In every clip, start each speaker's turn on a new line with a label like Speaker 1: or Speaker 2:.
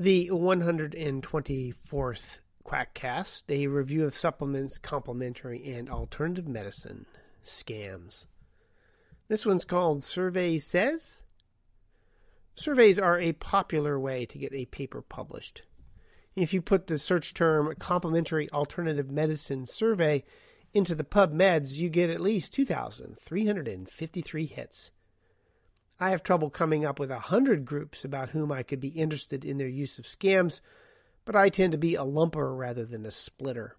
Speaker 1: The 124th Quackcast, a review of supplements, complementary, and alternative medicine scams. This one's called Survey Says. Surveys are a popular way to get a paper published. If you put the search term complementary alternative medicine survey into the PubMeds, you get at least 2,353 hits. I have trouble coming up with a hundred groups about whom I could be interested in their use of scams, but I tend to be a lumper rather than a splitter.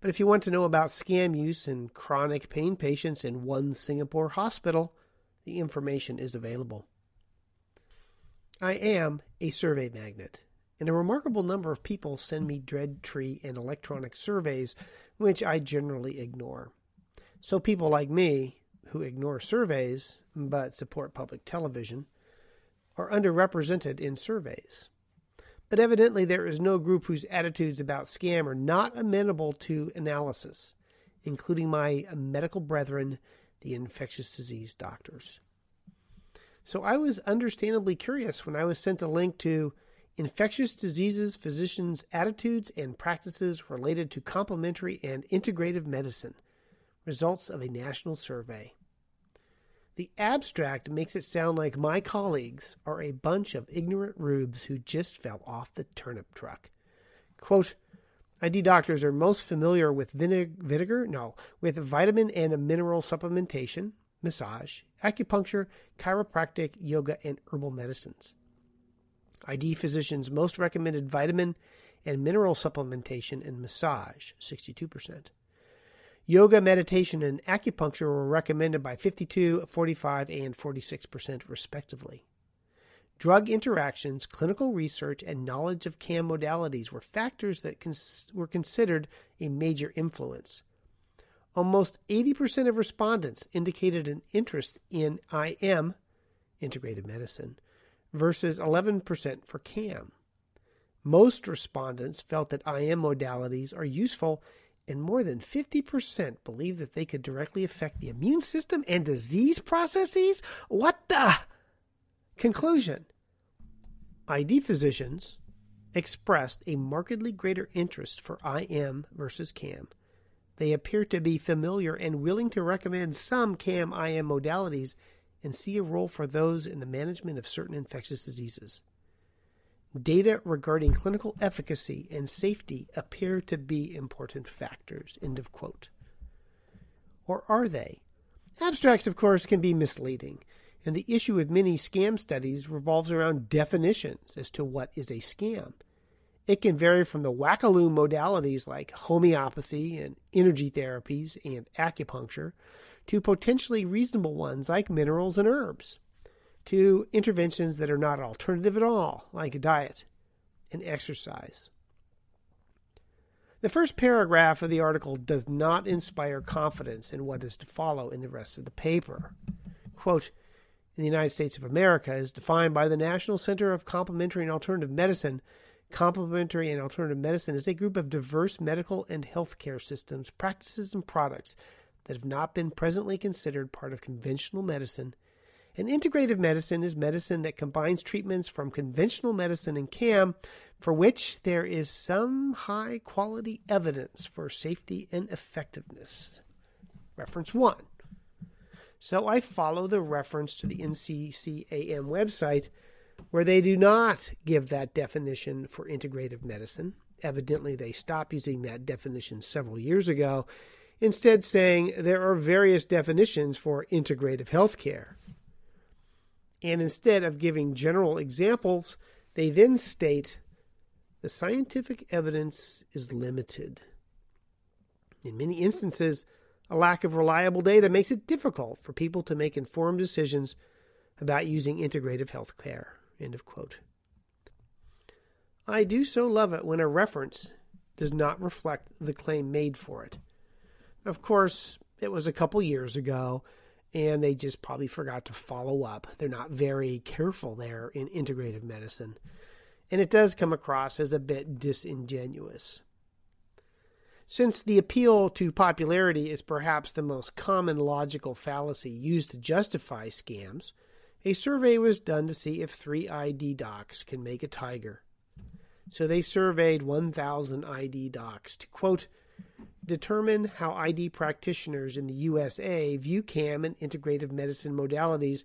Speaker 1: But if you want to know about scam use in chronic pain patients in one Singapore hospital, the information is available. I am a survey magnet, and a remarkable number of people send me dread tree and electronic surveys, which I generally ignore. So people like me, who ignore surveys but support public television, are underrepresented in surveys. But evidently, there is no group whose attitudes about scam are not amenable to analysis, including my medical brethren, the infectious disease doctors. So I was understandably curious when I was sent a link to Infectious Diseases Physicians' Attitudes and Practices Related to Complementary and Integrative Medicine, results of a national survey. The abstract makes it sound like my colleagues are a bunch of ignorant rubes who just fell off the turnip truck. Quote, ID doctors are most familiar with vinegar, no, with vitamin and mineral supplementation, massage, acupuncture, chiropractic, yoga, and herbal medicines. ID physicians most recommended vitamin and mineral supplementation and massage, 62%. Yoga, meditation, and acupuncture were recommended by 52, 45, and 46%, respectively. Drug interactions, clinical research, and knowledge of CAM modalities were factors that cons- were considered a major influence. Almost 80% of respondents indicated an interest in IM, integrated medicine, versus 11% for CAM. Most respondents felt that IM modalities are useful and more than 50% believe that they could directly affect the immune system and disease processes? What the? Conclusion ID physicians expressed a markedly greater interest for IM versus CAM. They appear to be familiar and willing to recommend some CAM IM modalities and see a role for those in the management of certain infectious diseases. Data regarding clinical efficacy and safety appear to be important factors. End of quote. Or are they? Abstracts, of course, can be misleading, and the issue with many scam studies revolves around definitions as to what is a scam. It can vary from the wackaloo modalities like homeopathy and energy therapies and acupuncture to potentially reasonable ones like minerals and herbs to interventions that are not alternative at all, like a diet and exercise. The first paragraph of the article does not inspire confidence in what is to follow in the rest of the paper. Quote, in the United States of America, as defined by the National Center of Complementary and Alternative Medicine, complementary and alternative medicine is a group of diverse medical and healthcare systems, practices, and products that have not been presently considered part of conventional medicine and integrative medicine is medicine that combines treatments from conventional medicine and CAM for which there is some high quality evidence for safety and effectiveness. Reference 1. So I follow the reference to the NCCAM website where they do not give that definition for integrative medicine. Evidently, they stopped using that definition several years ago, instead, saying there are various definitions for integrative healthcare. And instead of giving general examples, they then state the scientific evidence is limited. In many instances, a lack of reliable data makes it difficult for people to make informed decisions about using integrative health care. End of quote. I do so love it when a reference does not reflect the claim made for it. Of course, it was a couple years ago, and they just probably forgot to follow up. They're not very careful there in integrative medicine. And it does come across as a bit disingenuous. Since the appeal to popularity is perhaps the most common logical fallacy used to justify scams, a survey was done to see if three ID docs can make a tiger. So they surveyed 1,000 ID docs to quote, determine how ID practitioners in the USA view CAM and integrative medicine modalities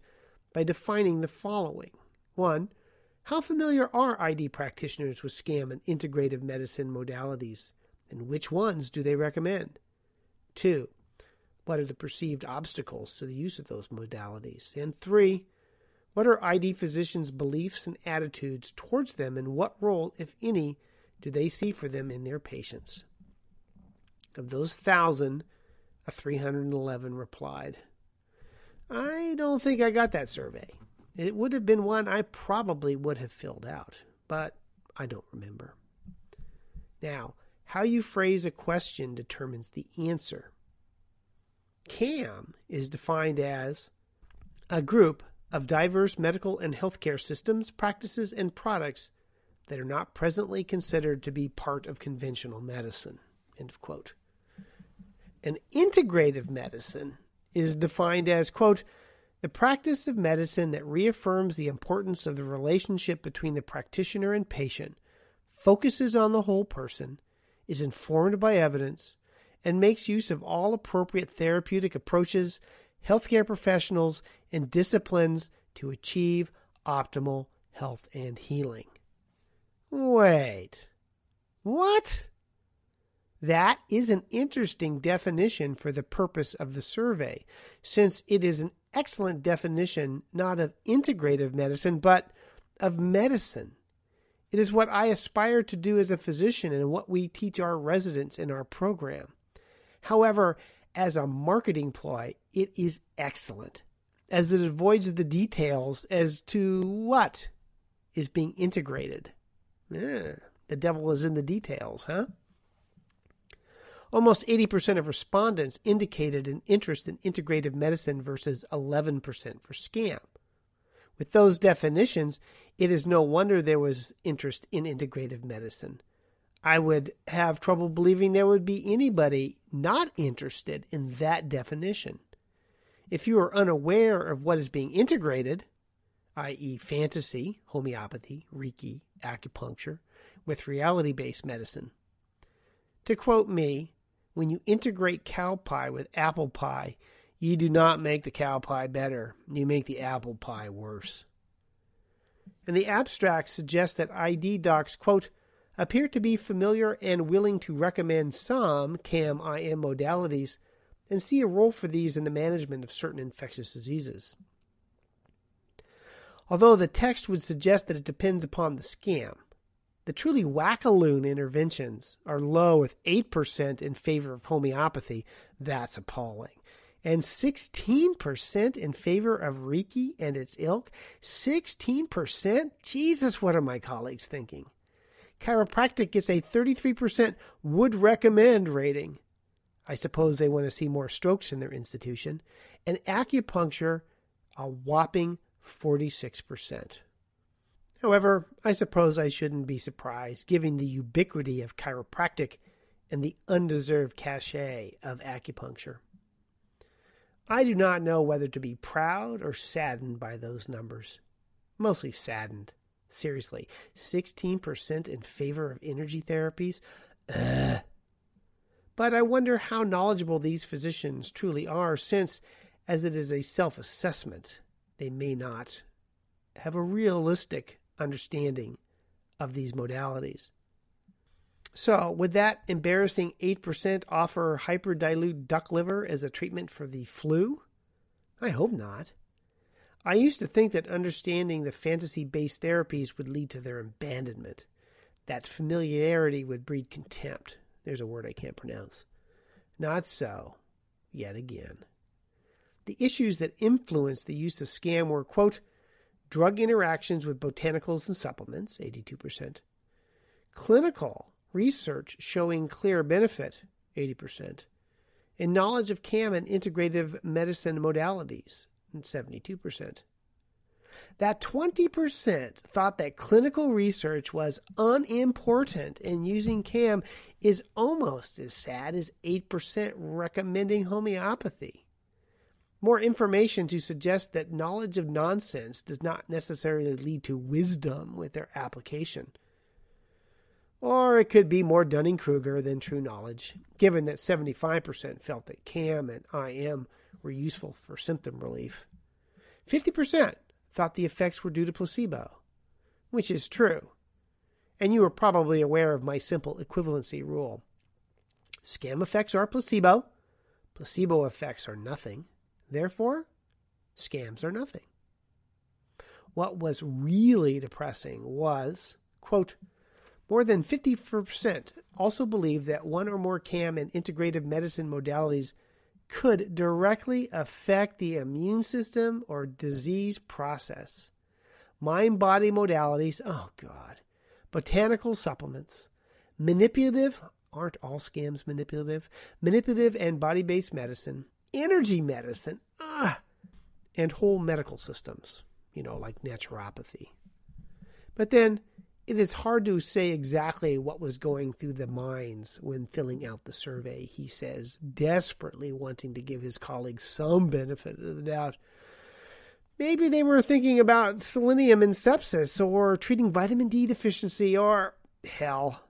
Speaker 1: by defining the following. One, how familiar are ID practitioners with SCAM and integrative medicine modalities, and which ones do they recommend? Two, what are the perceived obstacles to the use of those modalities? And three, what are ID physicians' beliefs and attitudes towards them, and what role, if any, do they see for them in their patients? Of those thousand, a 311 replied. I don't think I got that survey. It would have been one I probably would have filled out, but I don't remember. Now, how you phrase a question determines the answer. CAM is defined as a group of diverse medical and healthcare systems, practices, and products that are not presently considered to be part of conventional medicine. End of quote. An integrative medicine is defined as, quote, the practice of medicine that reaffirms the importance of the relationship between the practitioner and patient, focuses on the whole person, is informed by evidence, and makes use of all appropriate therapeutic approaches, healthcare professionals, and disciplines to achieve optimal health and healing. Wait. What? That is an interesting definition for the purpose of the survey, since it is an excellent definition not of integrative medicine, but of medicine. It is what I aspire to do as a physician and what we teach our residents in our program. However, as a marketing ploy, it is excellent, as it avoids the details as to what is being integrated. Yeah, the devil is in the details, huh? Almost 80% of respondents indicated an interest in integrative medicine versus 11% for SCAM. With those definitions, it is no wonder there was interest in integrative medicine. I would have trouble believing there would be anybody not interested in that definition. If you are unaware of what is being integrated, i.e., fantasy, homeopathy, Reiki, acupuncture, with reality based medicine, to quote me, when you integrate cow pie with apple pie, you do not make the cow pie better, you make the apple pie worse. And the abstract suggests that ID docs, quote, appear to be familiar and willing to recommend some CAM IM modalities and see a role for these in the management of certain infectious diseases. Although the text would suggest that it depends upon the scam, the truly wackaloon interventions are low, with 8% in favor of homeopathy. That's appalling. And 16% in favor of Reiki and its ilk. 16%? Jesus, what are my colleagues thinking? Chiropractic gets a 33% would recommend rating. I suppose they want to see more strokes in their institution. And acupuncture, a whopping 46%. However, I suppose I shouldn't be surprised, given the ubiquity of chiropractic and the undeserved cachet of acupuncture. I do not know whether to be proud or saddened by those numbers. Mostly saddened. Seriously, 16% in favor of energy therapies? Ugh. But I wonder how knowledgeable these physicians truly are, since, as it is a self assessment, they may not have a realistic understanding of these modalities. So, would that embarrassing 8% offer hyperdilute duck liver as a treatment for the flu? I hope not. I used to think that understanding the fantasy based therapies would lead to their abandonment. That familiarity would breed contempt. There's a word I can't pronounce. Not so, yet again. The issues that influenced the use of scam were, quote, drug interactions with botanicals and supplements, 82%, clinical research showing clear benefit, 80%, and knowledge of CAM and integrative medicine modalities, 72%. That 20% thought that clinical research was unimportant in using CAM is almost as sad as 8% recommending homeopathy more information to suggest that knowledge of nonsense does not necessarily lead to wisdom with their application. Or it could be more Dunning Kruger than true knowledge, given that 75% felt that CAM and IM were useful for symptom relief. 50% thought the effects were due to placebo, which is true. And you are probably aware of my simple equivalency rule. Scam effects are placebo, placebo effects are nothing. Therefore, scams are nothing. What was really depressing was, quote, more than 50% also believe that one or more CAM and integrative medicine modalities could directly affect the immune system or disease process. Mind body modalities, oh God, botanical supplements, manipulative, aren't all scams manipulative? Manipulative and body based medicine, energy medicine, ugh, and whole medical systems, you know, like naturopathy. But then it is hard to say exactly what was going through the minds when filling out the survey, he says, desperately wanting to give his colleagues some benefit of the doubt. Maybe they were thinking about selenium and sepsis or treating vitamin D deficiency or hell.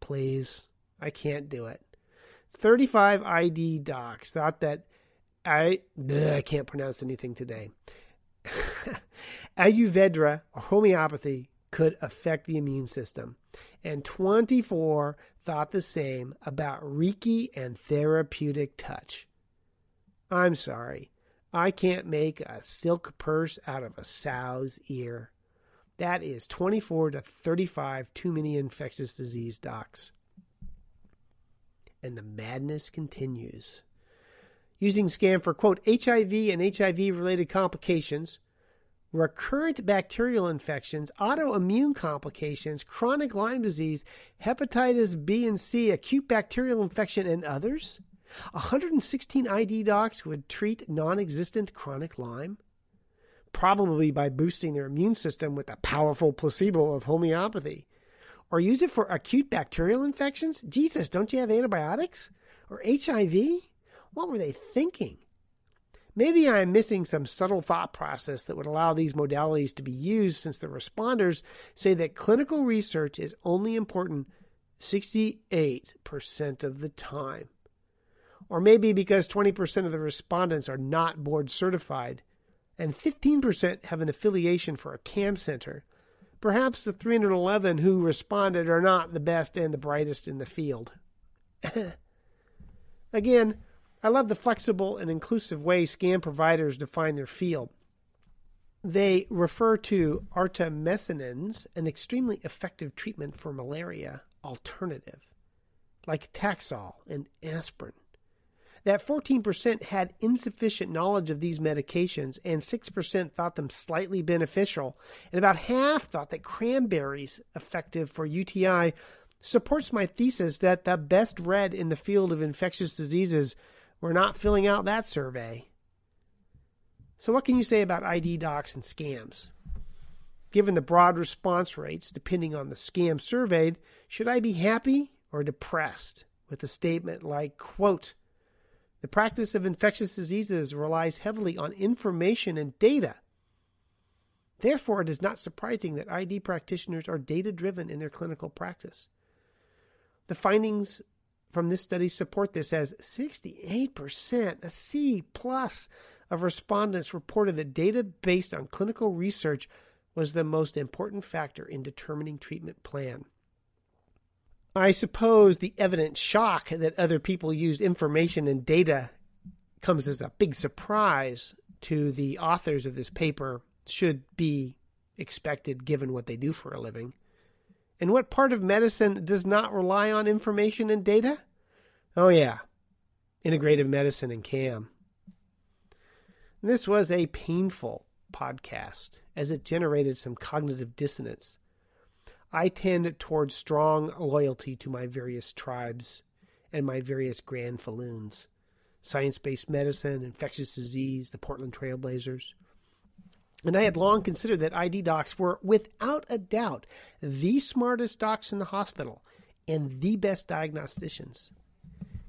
Speaker 1: Please, I can't do it. 35 ID docs thought that I bleh, I can't pronounce anything today. Ayurveda or homeopathy could affect the immune system. And 24 thought the same about Reiki and therapeutic touch. I'm sorry, I can't make a silk purse out of a sow's ear. That is 24 to 35 too many infectious disease docs. And the madness continues. Using SCAM for, quote, HIV and HIV related complications, recurrent bacterial infections, autoimmune complications, chronic Lyme disease, hepatitis B and C, acute bacterial infection, and others? 116 ID docs would treat non existent chronic Lyme, probably by boosting their immune system with a powerful placebo of homeopathy. Or use it for acute bacterial infections? Jesus, don't you have antibiotics? Or HIV? What were they thinking? Maybe I'm missing some subtle thought process that would allow these modalities to be used since the responders say that clinical research is only important 68% of the time. Or maybe because 20% of the respondents are not board certified and 15% have an affiliation for a CAM center. Perhaps the 311 who responded are not the best and the brightest in the field. Again, I love the flexible and inclusive way scam providers define their field. They refer to artemisinin, an extremely effective treatment for malaria alternative, like Taxol and aspirin. That 14% had insufficient knowledge of these medications, and 6% thought them slightly beneficial, and about half thought that cranberries effective for UTI supports my thesis that the best read in the field of infectious diseases we're not filling out that survey. So, what can you say about ID docs and scams? Given the broad response rates, depending on the scam surveyed, should I be happy or depressed with a statement like, quote, the practice of infectious diseases relies heavily on information and data. Therefore, it is not surprising that ID practitioners are data driven in their clinical practice. The findings from this study support this as 68%, a C plus of respondents reported that data based on clinical research was the most important factor in determining treatment plan. I suppose the evident shock that other people used information and data comes as a big surprise to the authors of this paper should be expected given what they do for a living. And what part of medicine does not rely on information and data? Oh, yeah, integrative medicine and CAM. This was a painful podcast as it generated some cognitive dissonance. I tend towards strong loyalty to my various tribes and my various granfalloons science based medicine, infectious disease, the Portland Trailblazers. And I had long considered that ID docs were, without a doubt, the smartest docs in the hospital and the best diagnosticians.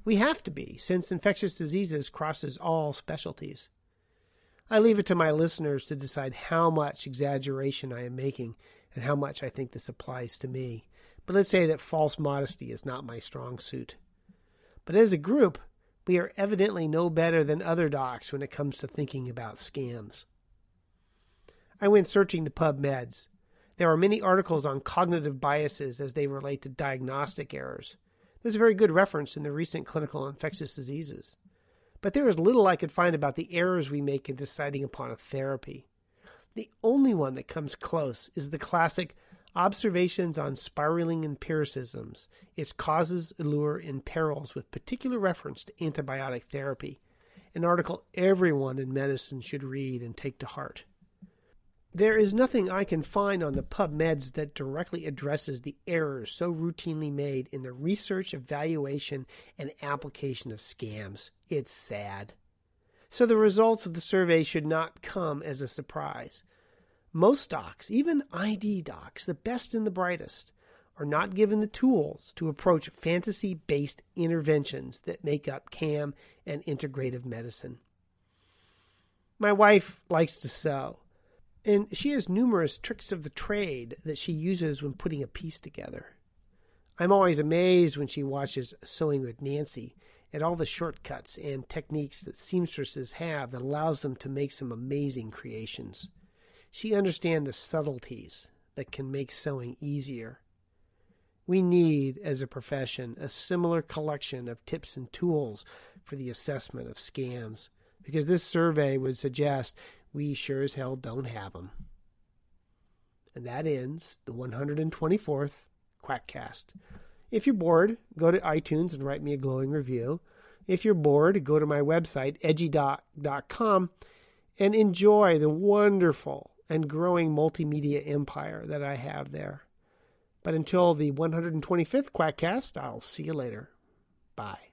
Speaker 1: We have to be, since infectious diseases crosses all specialties. I leave it to my listeners to decide how much exaggeration I am making and how much I think this applies to me. but let's say that false modesty is not my strong suit. But as a group, we are evidently no better than other docs when it comes to thinking about scams. I went searching the PubMeds. There are many articles on cognitive biases as they relate to diagnostic errors. There's a very good reference in the recent clinical infectious diseases. But there is little I could find about the errors we make in deciding upon a therapy. The only one that comes close is the classic Observations on Spiraling Empiricisms, Its Causes, Allure, and Perils with particular reference to antibiotic therapy, an article everyone in medicine should read and take to heart. There is nothing I can find on the PubMeds that directly addresses the errors so routinely made in the research, evaluation, and application of scams. It's sad. So the results of the survey should not come as a surprise. Most docs, even ID docs, the best and the brightest, are not given the tools to approach fantasy based interventions that make up CAM and integrative medicine. My wife likes to sew. And she has numerous tricks of the trade that she uses when putting a piece together. I'm always amazed when she watches Sewing with Nancy at all the shortcuts and techniques that seamstresses have that allows them to make some amazing creations. She understands the subtleties that can make sewing easier. We need, as a profession, a similar collection of tips and tools for the assessment of scams, because this survey would suggest we sure as hell don't have them. And that ends the 124th Quackcast. If you're bored, go to iTunes and write me a glowing review. If you're bored, go to my website, edgydoc.com, and enjoy the wonderful and growing multimedia empire that I have there. But until the 125th Quackcast, I'll see you later. Bye.